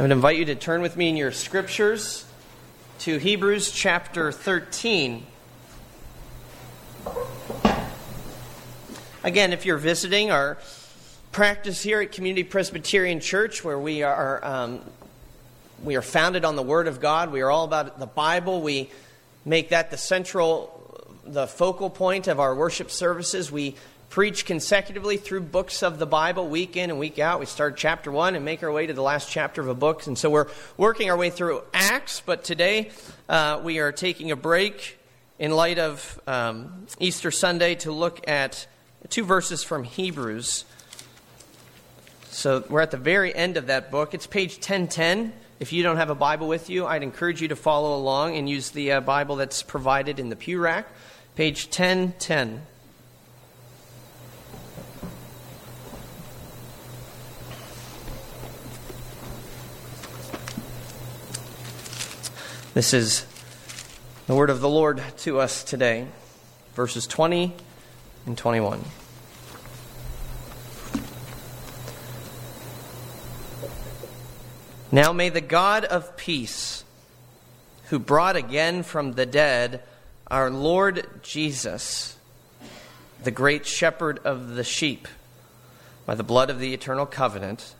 I would invite you to turn with me in your scriptures to Hebrews chapter 13. Again, if you're visiting our practice here at Community Presbyterian Church, where we are, um, we are founded on the Word of God, we are all about the Bible. We make that the central, the focal point of our worship services. We preach consecutively through books of the Bible week in and week out. We start chapter one and make our way to the last chapter of a book. And so we're working our way through Acts, but today uh, we are taking a break in light of um, Easter Sunday to look at two verses from Hebrews. So we're at the very end of that book. It's page 1010. If you don't have a Bible with you, I'd encourage you to follow along and use the uh, Bible that's provided in the pew rack. Page 1010. This is the word of the Lord to us today, verses 20 and 21. Now may the God of peace, who brought again from the dead our Lord Jesus, the great shepherd of the sheep, by the blood of the eternal covenant,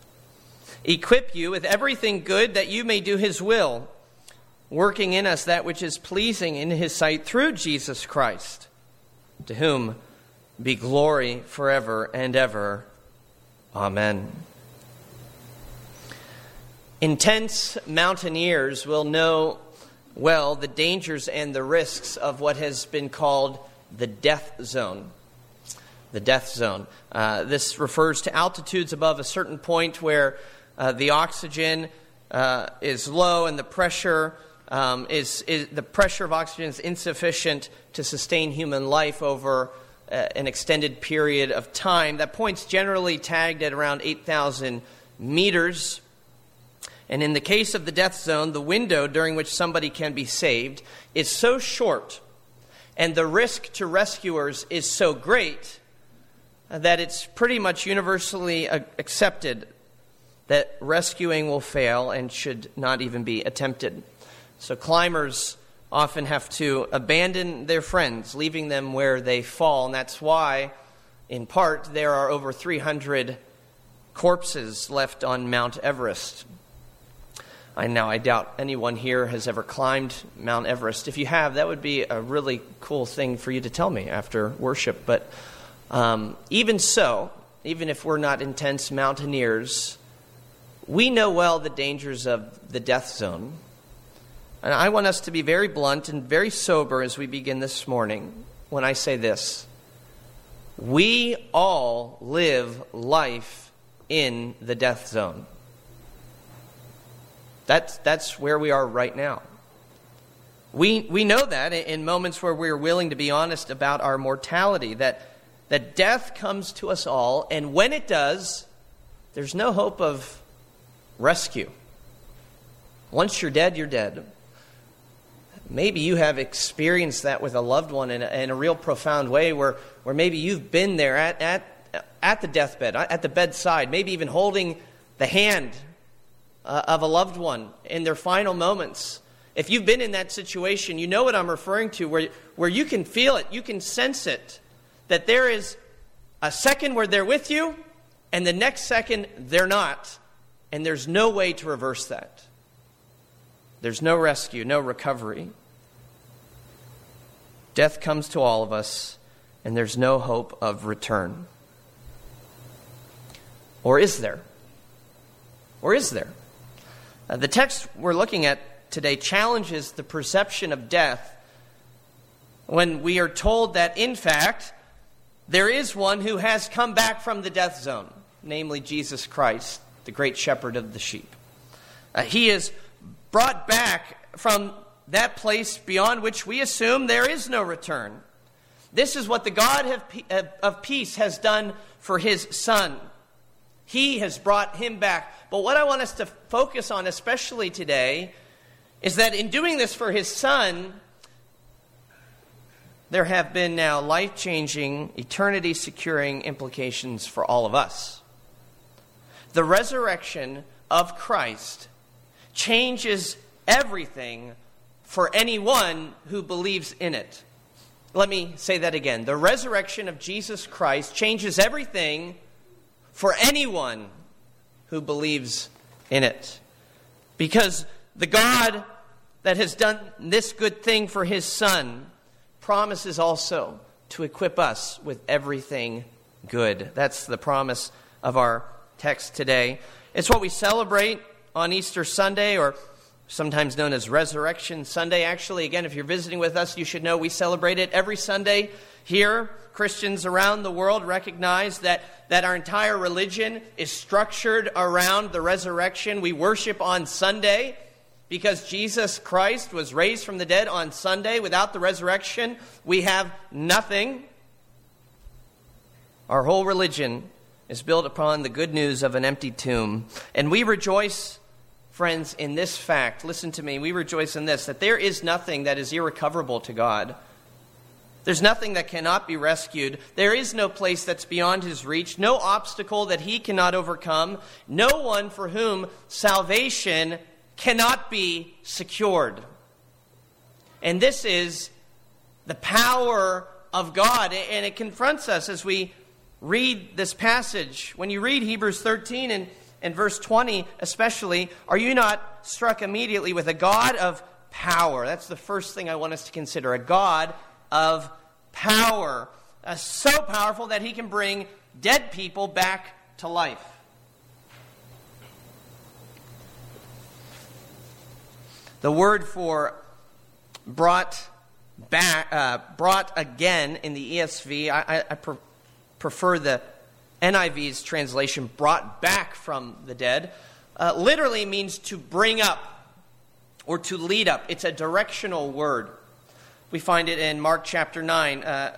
equip you with everything good that you may do his will working in us that which is pleasing in his sight through Jesus Christ, to whom be glory forever and ever. Amen. Intense mountaineers will know well the dangers and the risks of what has been called the death zone. The death zone. Uh, this refers to altitudes above a certain point where uh, the oxygen uh, is low and the pressure um, is, is, the pressure of oxygen is insufficient to sustain human life over uh, an extended period of time. That point's generally tagged at around 8,000 meters. And in the case of the death zone, the window during which somebody can be saved is so short, and the risk to rescuers is so great that it's pretty much universally accepted that rescuing will fail and should not even be attempted. So climbers often have to abandon their friends, leaving them where they fall. And that's why, in part, there are over 300 corpses left on Mount Everest. I now I doubt anyone here has ever climbed Mount Everest. If you have, that would be a really cool thing for you to tell me after worship. But um, even so, even if we're not intense mountaineers, we know well the dangers of the death zone. And I want us to be very blunt and very sober as we begin this morning when I say this. We all live life in the death zone. That's, that's where we are right now. We, we know that in moments where we're willing to be honest about our mortality, that, that death comes to us all, and when it does, there's no hope of rescue. Once you're dead, you're dead. Maybe you have experienced that with a loved one in a, in a real profound way where, where maybe you've been there at, at, at the deathbed, at the bedside, maybe even holding the hand uh, of a loved one in their final moments. If you've been in that situation, you know what I'm referring to, where, where you can feel it, you can sense it, that there is a second where they're with you, and the next second they're not. And there's no way to reverse that. There's no rescue, no recovery. Death comes to all of us, and there's no hope of return. Or is there? Or is there? Uh, the text we're looking at today challenges the perception of death when we are told that, in fact, there is one who has come back from the death zone, namely Jesus Christ, the great shepherd of the sheep. Uh, he is brought back from that place beyond which we assume there is no return. This is what the God of peace has done for his son. He has brought him back. But what I want us to focus on, especially today, is that in doing this for his son, there have been now life changing, eternity securing implications for all of us. The resurrection of Christ changes everything for anyone who believes in it. Let me say that again. The resurrection of Jesus Christ changes everything for anyone who believes in it. Because the God that has done this good thing for his Son promises also to equip us with everything good. That's the promise of our text today. It's what we celebrate on Easter Sunday, or sometimes known as Resurrection Sunday. Actually, again, if you're visiting with us, you should know we celebrate it every Sunday here. Christians around the world recognize that, that our entire religion is structured around the resurrection. We worship on Sunday because Jesus Christ was raised from the dead on Sunday. Without the resurrection, we have nothing. Our whole religion is built upon the good news of an empty tomb. And we rejoice, friends, in this fact. Listen to me. We rejoice in this that there is nothing that is irrecoverable to God. There's nothing that cannot be rescued. There is no place that's beyond his reach, no obstacle that he cannot overcome, no one for whom salvation cannot be secured. And this is the power of God. And it confronts us as we read this passage. When you read Hebrews 13 and, and verse 20, especially, are you not struck immediately with a God of power? That's the first thing I want us to consider a God of power. Uh, so powerful that he can bring dead people back to life. The word for brought back, uh, brought again in the ESV, I, I, I pre- prefer the NIV's translation, brought back from the dead, uh, literally means to bring up or to lead up. It's a directional word. We find it in Mark chapter 9, uh,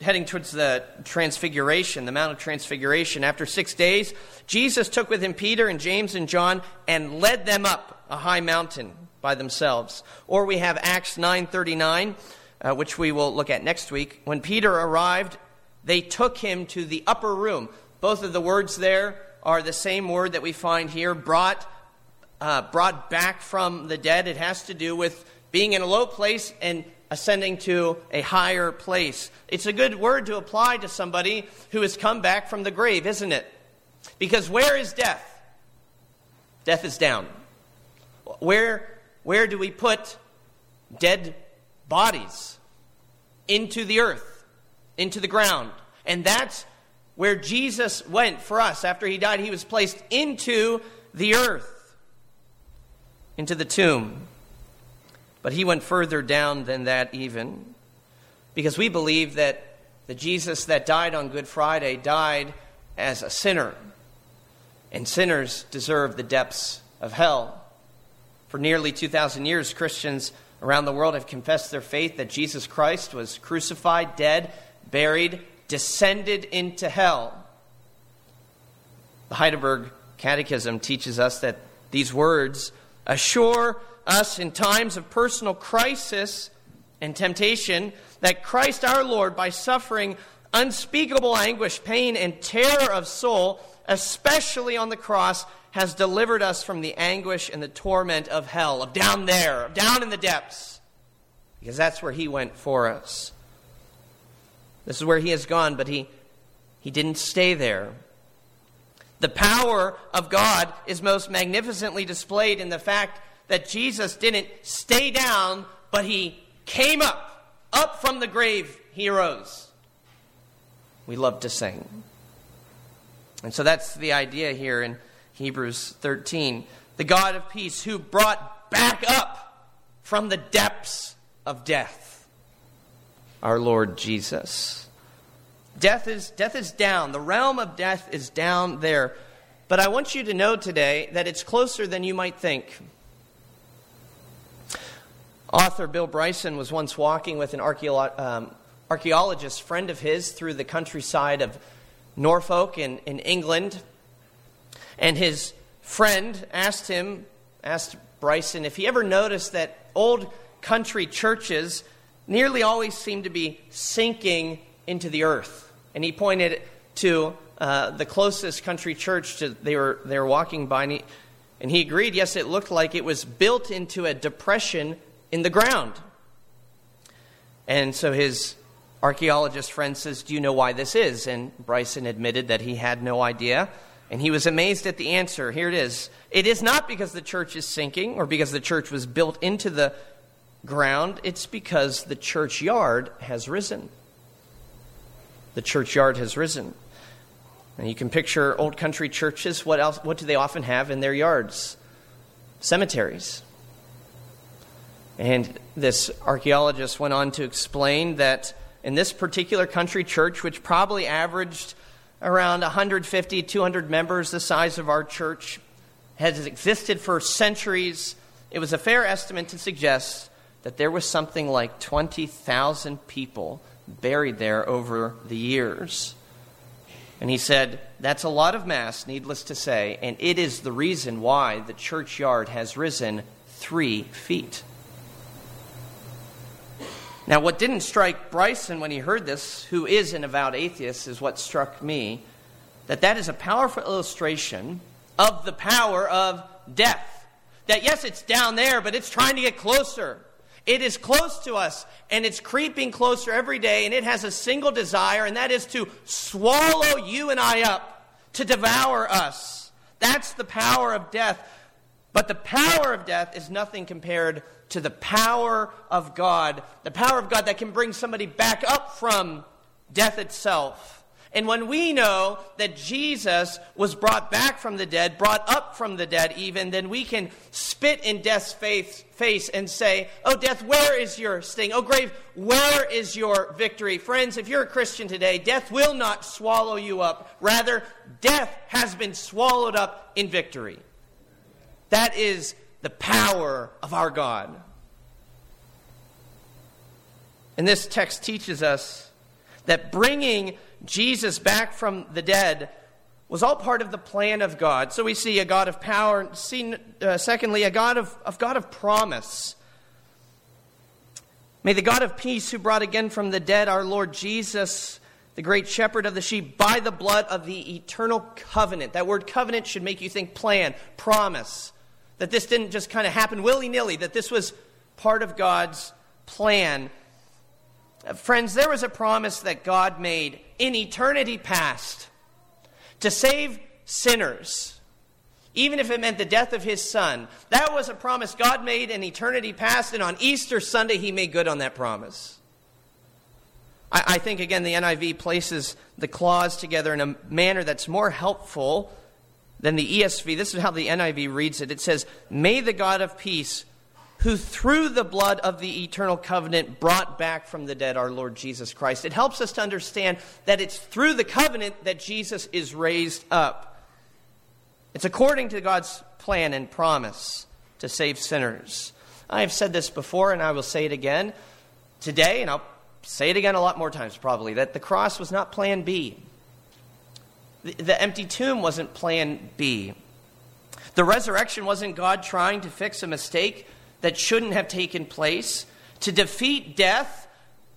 heading towards the transfiguration, the Mount of Transfiguration. After six days, Jesus took with him Peter and James and John and led them up a high mountain by themselves. Or we have Acts 9:39, uh, which we will look at next week. When Peter arrived, they took him to the upper room. Both of the words there are the same word that we find here, brought, uh, brought back from the dead. It has to do with being in a low place and ascending to a higher place. It's a good word to apply to somebody who has come back from the grave, isn't it? Because where is death? Death is down. Where, where do we put dead bodies? Into the earth, into the ground. And that's where Jesus went for us. After he died, he was placed into the earth, into the tomb. But he went further down than that, even, because we believe that the Jesus that died on Good Friday died as a sinner, and sinners deserve the depths of hell. For nearly 2,000 years, Christians around the world have confessed their faith that Jesus Christ was crucified, dead, buried, descended into hell. The Heidelberg Catechism teaches us that these words assure us in times of personal crisis and temptation that Christ our Lord, by suffering unspeakable anguish, pain, and terror of soul, especially on the cross, has delivered us from the anguish and the torment of hell, of down there, of down in the depths, because that's where He went for us. This is where He has gone, but He, he didn't stay there. The power of God is most magnificently displayed in the fact that Jesus didn't stay down, but he came up, up from the grave, he rose. We love to sing. And so that's the idea here in Hebrews 13. The God of peace who brought back up from the depths of death our Lord Jesus. Death is, death is down. The realm of death is down there. But I want you to know today that it's closer than you might think. Author Bill Bryson was once walking with an archeolo- um, archaeologist friend of his through the countryside of Norfolk in, in England. And his friend asked him, asked Bryson, if he ever noticed that old country churches nearly always seem to be sinking into the earth. And he pointed to uh, the closest country church to, they were, they were walking by. And he, And he agreed, yes, it looked like it was built into a depression in the ground. And so his archaeologist friend says, Do you know why this is? And Bryson admitted that he had no idea. And he was amazed at the answer. Here it is It is not because the church is sinking or because the church was built into the ground, it's because the churchyard has risen. The churchyard has risen. And you can picture old country churches. What else? What do they often have in their yards? Cemeteries. And this archaeologist went on to explain that in this particular country church, which probably averaged around 150, 200 members, the size of our church, has existed for centuries, it was a fair estimate to suggest that there was something like 20,000 people buried there over the years. And he said, That's a lot of mass, needless to say, and it is the reason why the churchyard has risen three feet. Now, what didn't strike Bryson when he heard this, who is an avowed atheist, is what struck me that that is a powerful illustration of the power of death. That, yes, it's down there, but it's trying to get closer. It is close to us, and it's creeping closer every day, and it has a single desire, and that is to swallow you and I up, to devour us. That's the power of death. But the power of death is nothing compared to the power of God, the power of God that can bring somebody back up from death itself. And when we know that Jesus was brought back from the dead, brought up from the dead even, then we can spit in death's face and say, Oh, death, where is your sting? Oh, grave, where is your victory? Friends, if you're a Christian today, death will not swallow you up. Rather, death has been swallowed up in victory. That is the power of our God. And this text teaches us that bringing Jesus back from the dead was all part of the plan of God. So we see a God of power. See, uh, secondly, a God of, of God of promise. May the God of peace, who brought again from the dead our Lord Jesus, the great shepherd of the sheep, by the blood of the eternal covenant. That word covenant should make you think plan, promise. That this didn't just kind of happen willy nilly, that this was part of God's plan. Friends, there was a promise that God made in eternity past to save sinners, even if it meant the death of his son. That was a promise God made in eternity past, and on Easter Sunday, he made good on that promise. I think, again, the NIV places the clause together in a manner that's more helpful than the ESV. This is how the NIV reads it. It says, May the God of peace, who through the blood of the eternal covenant brought back from the dead our Lord Jesus Christ. It helps us to understand that it's through the covenant that Jesus is raised up. It's according to God's plan and promise to save sinners. I have said this before, and I will say it again today, and I'll say it again a lot more times probably, that the cross was not plan B. The, the empty tomb wasn't plan B. The resurrection wasn't God trying to fix a mistake that shouldn't have taken place. To defeat death,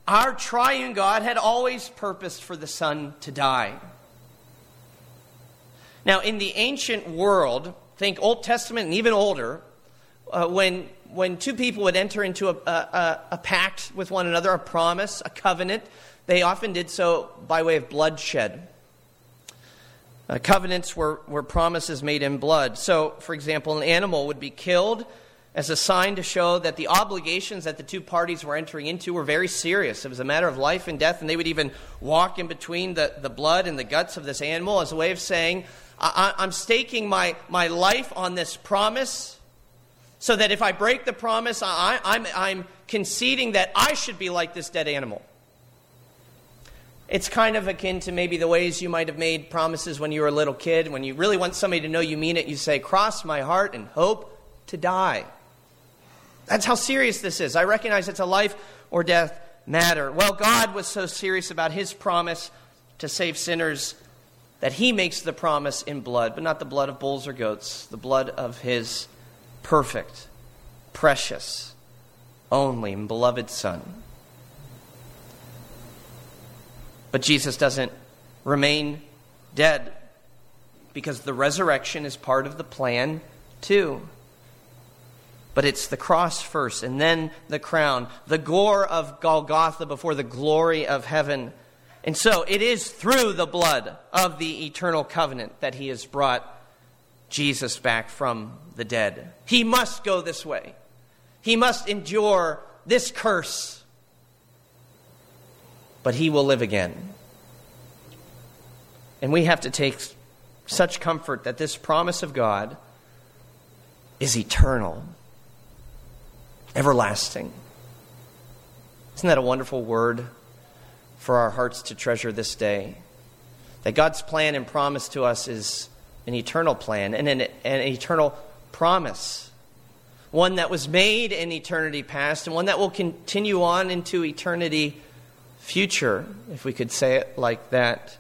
our triune God had always purposed for the Son to die. Now, in the ancient world, think Old Testament and even older, uh, when, when two people would enter into a, a, a pact with one another, a promise, a covenant, they often did so by way of bloodshed. Uh, covenants were, were promises made in blood. So, for example, an animal would be killed as a sign to show that the obligations that the two parties were entering into were very serious. It was a matter of life and death, and they would even walk in between the, the blood and the guts of this animal as a way of saying, I, I'm staking my, my life on this promise so that if I break the promise, I, I'm, I'm conceding that I should be like this dead animal. It's kind of akin to maybe the ways you might have made promises when you were a little kid. When you really want somebody to know you mean it, you say, Cross my heart and hope to die. That's how serious this is. I recognize it's a life or death matter. Well, God was so serious about his promise to save sinners that he makes the promise in blood, but not the blood of bulls or goats, the blood of his perfect, precious, only, and beloved Son. But Jesus doesn't remain dead because the resurrection is part of the plan too. But it's the cross first, and then the crown, the gore of Golgotha before the glory of heaven. And so it is through the blood of the eternal covenant that he has brought Jesus back from the dead. He must go this way, he must endure this curse, but he will live again. And we have to take such comfort that this promise of God is eternal, everlasting. Isn't that a wonderful word for our hearts to treasure this day? That God's plan and promise to us is an eternal plan and an, an eternal promise. One that was made in eternity past and one that will continue on into eternity future, if we could say it like that.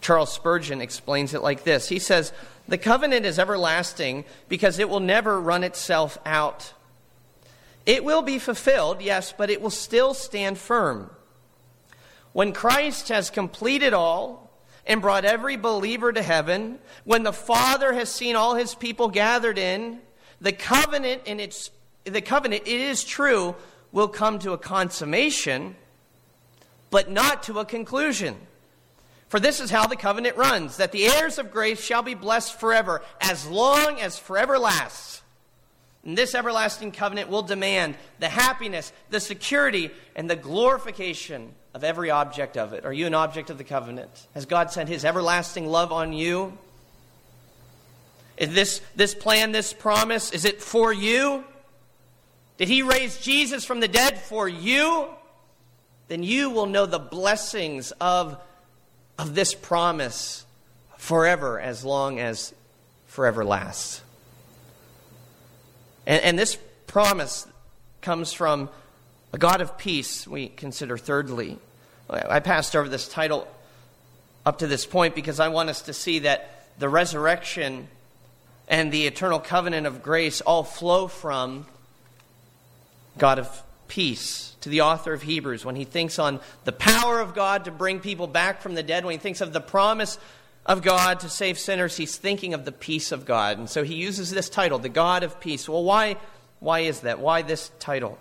Charles Spurgeon explains it like this He says, The covenant is everlasting because it will never run itself out. It will be fulfilled, yes, but it will still stand firm. When Christ has completed all and brought every believer to heaven, when the Father has seen all his people gathered in, the covenant in its the covenant, it is true, will come to a consummation, but not to a conclusion. For this is how the covenant runs that the heirs of grace shall be blessed forever, as long as forever lasts. And this everlasting covenant will demand the happiness, the security, and the glorification of every object of it. Are you an object of the covenant? Has God sent his everlasting love on you? Is this, this plan, this promise, is it for you? Did he raise Jesus from the dead for you? Then you will know the blessings of of this promise forever as long as forever lasts. And, and this promise comes from a God of peace, we consider thirdly. I passed over this title up to this point because I want us to see that the resurrection and the eternal covenant of grace all flow from God of peace to the author of Hebrews when he thinks on the power of God to bring people back from the dead, when he thinks of the promise of God to save sinners, he's thinking of the peace of God. And so he uses this title, the God of peace. Well, why, why is that? Why this title?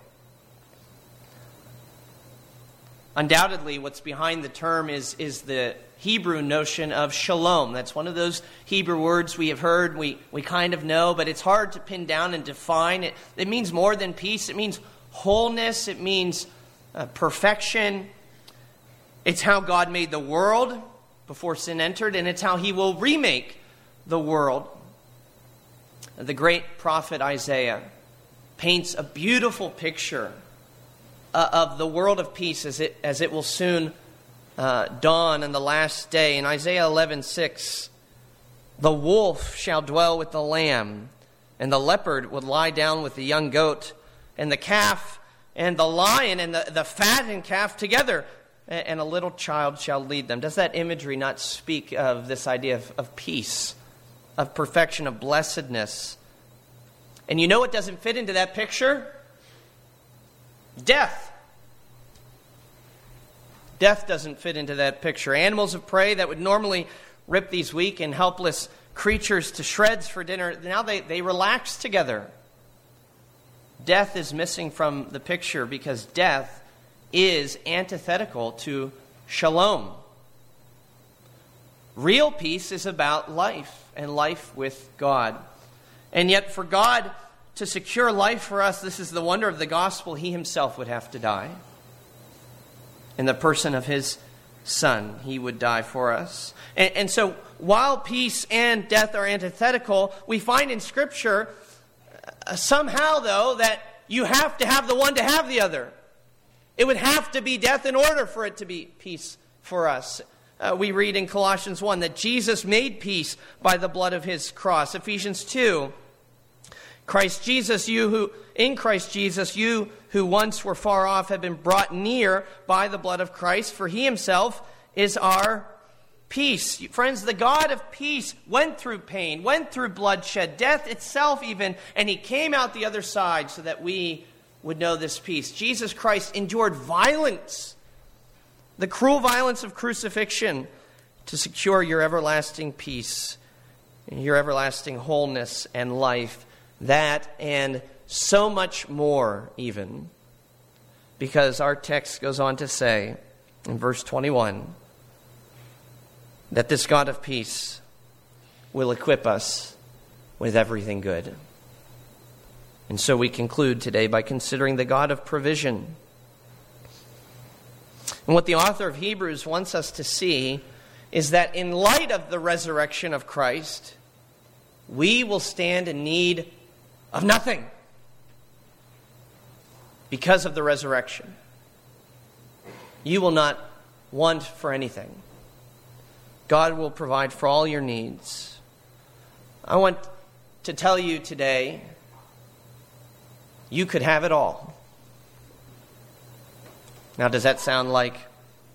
Undoubtedly, what's behind the term is, is the Hebrew notion of shalom. That's one of those Hebrew words we have heard, we, we kind of know, but it's hard to pin down and define. It, it means more than peace, it means wholeness, it means uh, perfection. It's how God made the world before sin entered, and it's how he will remake the world. The great prophet Isaiah paints a beautiful picture uh, of the world of peace as it, as it will soon uh, dawn in the last day. In Isaiah 11 6, the wolf shall dwell with the lamb, and the leopard will lie down with the young goat and the calf and the lion and the, the fattened calf together, and a little child shall lead them. Does that imagery not speak of this idea of, of peace, of perfection, of blessedness? And you know what doesn't fit into that picture? Death. Death doesn't fit into that picture. Animals of prey that would normally rip these weak and helpless creatures to shreds for dinner, now they, they relax together death is missing from the picture because death is antithetical to shalom. Real peace is about life and life with God. And yet, for God to secure life for us, this is the wonder of the gospel, He Himself would have to die. In the person of His Son, He would die for us. And, and so, while peace and death are antithetical, we find in Scripture uh, somehow, though, that you have to have the one to have the other. It would have to be death in order for it to be peace for us. Uh, we read in Colossians 1 that Jesus made peace by the blood of his cross. Ephesians 2 Christ Jesus, you who, in Christ Jesus, you who once were far off have been brought near by the blood of Christ, for he himself is our peace. Friends, the God of peace went through pain, went through bloodshed, death itself even, and he came out the other side so that we would know this peace. Jesus Christ endured violence, the cruel violence of crucifixion, to secure your everlasting peace. your everlasting wholeness and life, that and so much more, even. Because our text goes on to say in verse 21 that this God of peace will equip us with everything good. And so we conclude today by considering the God of provision. And what the author of Hebrews wants us to see is that in light of the resurrection of Christ, we will stand in need of nothing because of the resurrection. You will not want for anything. God will provide for all your needs. I want to tell you today you could have it all. Now, does that sound like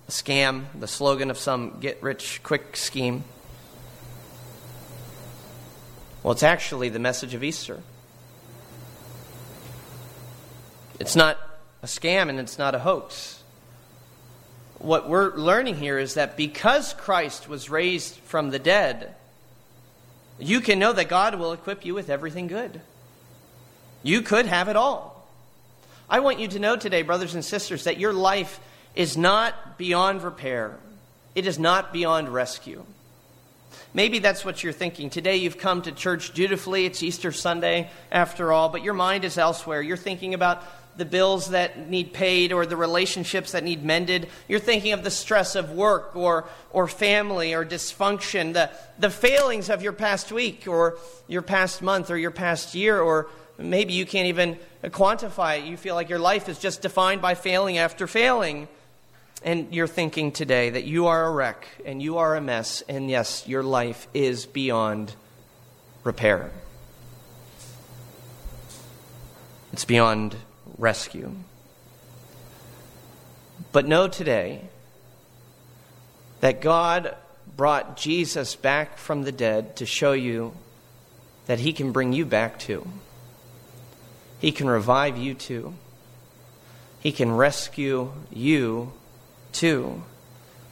a scam, the slogan of some get rich quick scheme? Well, it's actually the message of Easter. It's not a scam and it's not a hoax. What we're learning here is that because Christ was raised from the dead, you can know that God will equip you with everything good. You could have it all. I want you to know today, brothers and sisters, that your life is not beyond repair, it is not beyond rescue. Maybe that's what you're thinking. Today you've come to church dutifully. It's Easter Sunday after all, but your mind is elsewhere. You're thinking about the bills that need paid or the relationships that need mended. You're thinking of the stress of work or, or family or dysfunction, the, the failings of your past week or your past month or your past year, or maybe you can't even quantify it. You feel like your life is just defined by failing after failing. And you're thinking today that you are a wreck and you are a mess, and yes, your life is beyond repair. It's beyond rescue. But know today that God brought Jesus back from the dead to show you that He can bring you back too. He can revive you too. He can rescue you too.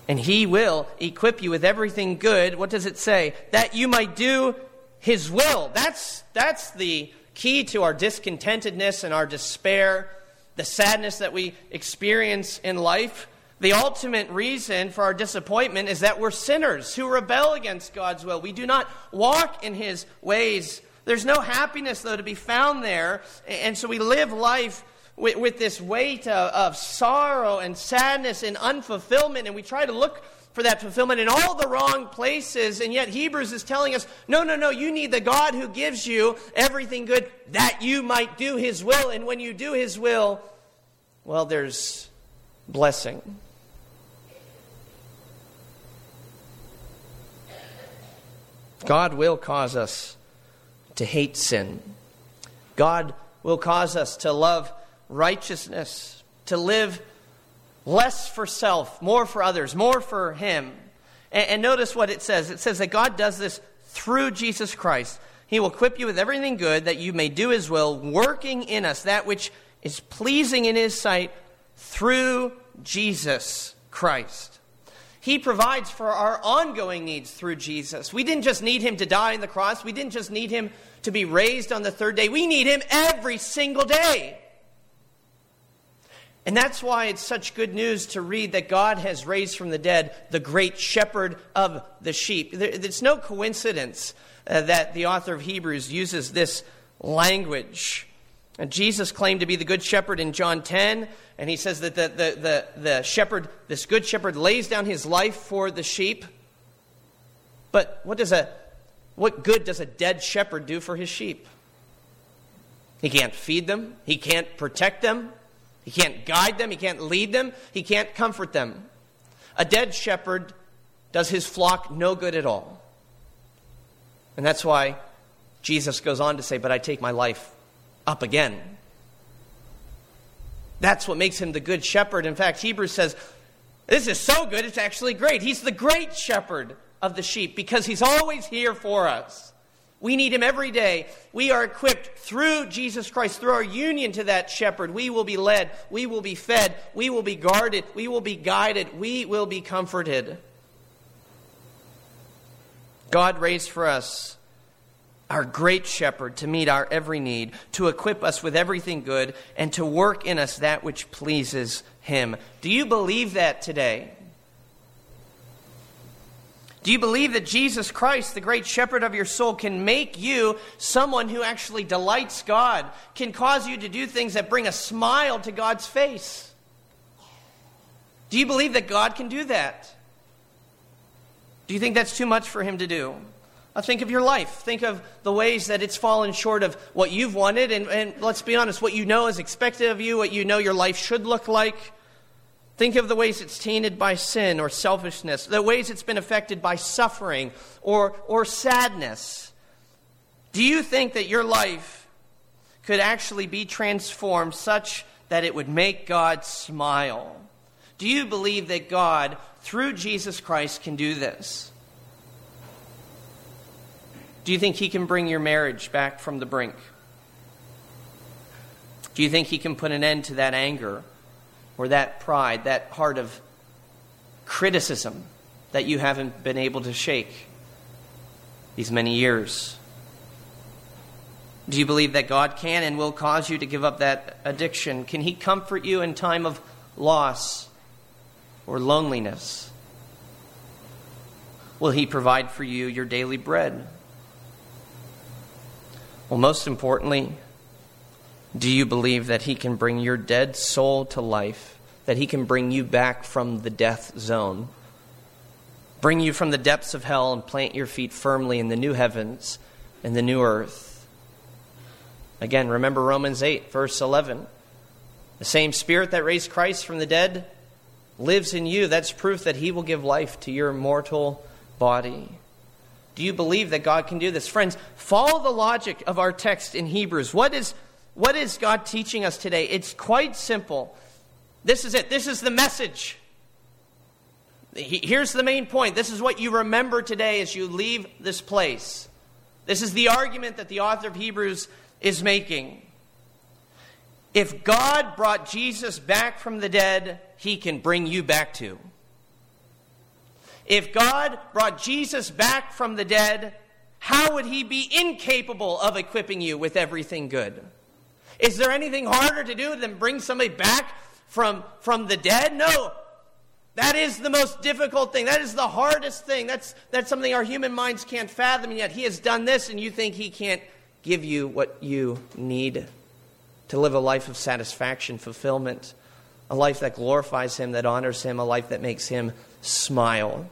And He will equip you with everything good. What does it say? That you might do His will. That's, that's the key to our discontentedness and our despair, the sadness that we experience in life. The ultimate reason for our disappointment is that we're sinners who rebel against God's will. We do not walk in His ways. There's no happiness, though, to be found there. And so we live life with, with this weight of, of sorrow and sadness and unfulfillment, and we try to look for that fulfillment in all the wrong places. And yet, Hebrews is telling us no, no, no, you need the God who gives you everything good that you might do His will. And when you do His will, well, there's blessing. God will cause us to hate sin. God will cause us to love righteousness, to live less for self, more for others, more for Him. And, and, notice what it says it says that God does this through Jesus Christ. He will equip you with everything good that you may do His will, working in us that which is pleasing in His sight through Jesus Christ. He provides for our ongoing needs through Jesus. We didn't just need Him to die on the cross, we didn't just need Him to be raised on the third day. We need Him every single day. And that's why it's such good news to read that God has raised from the dead the great shepherd of the sheep. It's no coincidence uh, that the author of Hebrews uses this language. And Jesus claimed to be the good shepherd in John 10, and he says that the, the, the, the shepherd, this good shepherd, lays down his life for the sheep. But what, does a, what good does a dead shepherd do for his sheep? He can't feed them, he can't protect them, he can't guide them, he can't lead them, he can't comfort them. A dead shepherd does his flock no good at all. And that's why Jesus goes on to say, But I take my life up again. That's what makes him the good shepherd. In fact, Hebrews says, This is so good, it's actually great. He's the great shepherd of the sheep because he's always here for us. We need him every day. We are equipped through Jesus Christ, through our union to that shepherd. We will be led. We will be fed. We will be guarded. We will be guided. We will be comforted. God raised for us our great shepherd, to meet our every need, to equip us with everything good, and to work in us that which pleases him. Do you believe that today? Do you believe that Jesus Christ, the great shepherd of your soul, can make you someone who actually delights God, can cause you to do things that bring a smile to God's face? Do you believe that God can do that? Do you think that's too much for Him to do? Uh, think of your life. Think of the ways that it's fallen short of what you've wanted, and, and let's be honest, what you know is expected of you, what you know your life should look like. Think of the ways it's tainted by sin or selfishness, the ways it's been affected by suffering or, or sadness. Do you think that your life could actually be transformed such that it would make God smile? Do you believe that God, through Jesus Christ, can do this? Do you think He can bring your marriage back from the brink? Do you think He can put an end to that anger or that pride, that heart of criticism that you haven't been able to shake these many years? Do you believe that God can and will cause you to give up that addiction? Can He comfort you in time of loss or loneliness? Will He provide for you your daily bread? Well, most importantly, do you believe that He can bring your dead soul to life? That He can bring you back from the death zone? Bring you from the depths of hell and plant your feet firmly in the new heavens and the new earth? Again, remember Romans 8, verse 11. The same Spirit that raised Christ from the dead lives in you. That's proof that He will give life to your mortal body. Do you believe that God can do this? Friends, follow the logic of our text in Hebrews. What is what is God teaching us today? It's quite simple. This is it. This is the message. Here's the main point. This is what you remember today as you leave this place. This is the argument that the author of Hebrews is making. If God brought Jesus back from the dead, he can bring you back too. If God brought Jesus back from the dead, how would he be incapable of equipping you with everything good? Is there anything harder to do than bring somebody back from, from the dead? No. That is the most difficult thing. That is the hardest thing. That's, that's something our human minds can't fathom, and yet He has done this, and you think He can't give you what you need to live a life of satisfaction, fulfillment, a life that glorifies Him, that honors Him, a life that makes Him smile.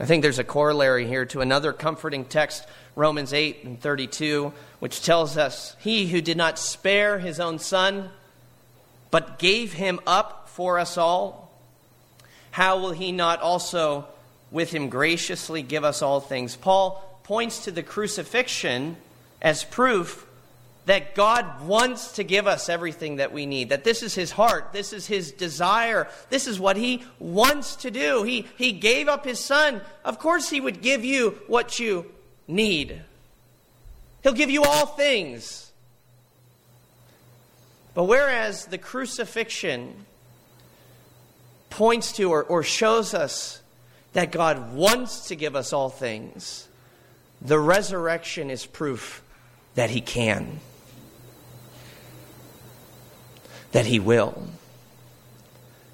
I think there's a corollary here to another comforting text, Romans 8 and 32, which tells us, He who did not spare his own son, but gave him up for us all, how will he not also with him graciously give us all things? Paul points to the crucifixion as proof that God wants to give us everything that we need, that this is His heart, this is His desire, this is what He wants to do. He, he gave up His Son. Of course, He would give you what you need, He'll give you all things. But whereas the crucifixion points to or, or shows us that God wants to give us all things, the resurrection is proof that He can that He will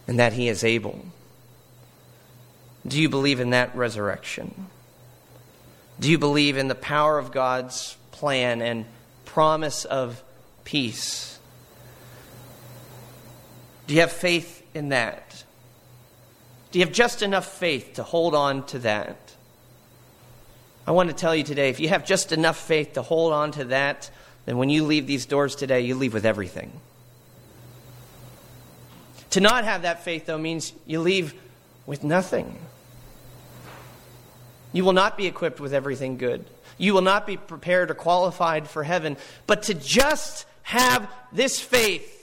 and that He is able. Do you believe in that resurrection? Do you believe in the power of God's plan and promise of peace? Do you have faith in that? Do you have just enough faith to hold on to that? I want to tell you today if you have just enough faith to hold on to that, then when you leave these doors today, you leave with everything. To not have that faith, though, means you leave with nothing. You will not be equipped with everything good. You will not be prepared or qualified for heaven. But to just have this faith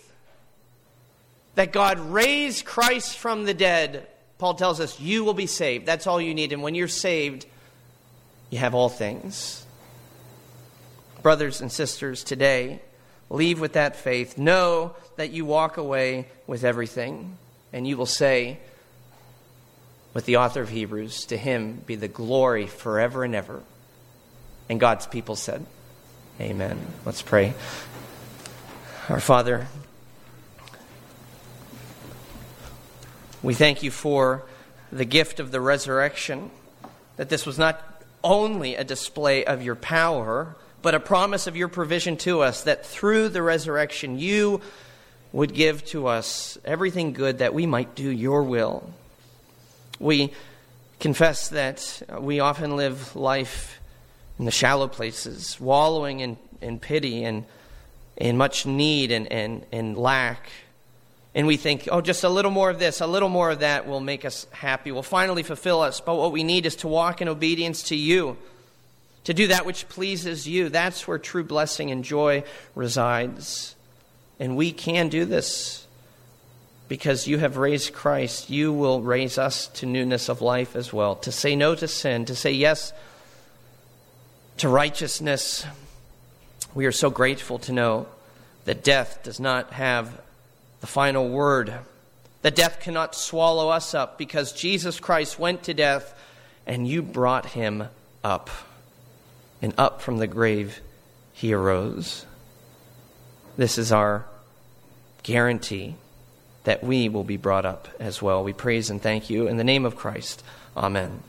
that God raised Christ from the dead, Paul tells us, you will be saved. That's all you need. And when you're saved, you have all things. Brothers and sisters, today, leave with that faith. Know that you walk away with everything, and you will say, with the author of Hebrews, to him be the glory forever and ever. And God's people said, Amen. Let's pray. Our Father, we thank you for the gift of the resurrection, that this was not only a display of your power, but a promise of your provision to us, that through the resurrection you would give to us everything good that we might do your will. We confess that we often live life in the shallow places, wallowing in, in pity and in much need and, and, and lack. And we think, oh, just a little more of this, a little more of that will make us happy, will finally fulfill us. But what we need is to walk in obedience to you, to do that which pleases you. That's where true blessing and joy resides. And we can do this because you have raised Christ. You will raise us to newness of life as well, to say no to sin, to say yes to righteousness. We are so grateful to know that death does not have the final word, that death cannot swallow us up because Jesus Christ went to death and you brought him up. And up from the grave he arose. This is our guarantee that we will be brought up as well. We praise and thank you. In the name of Christ, amen.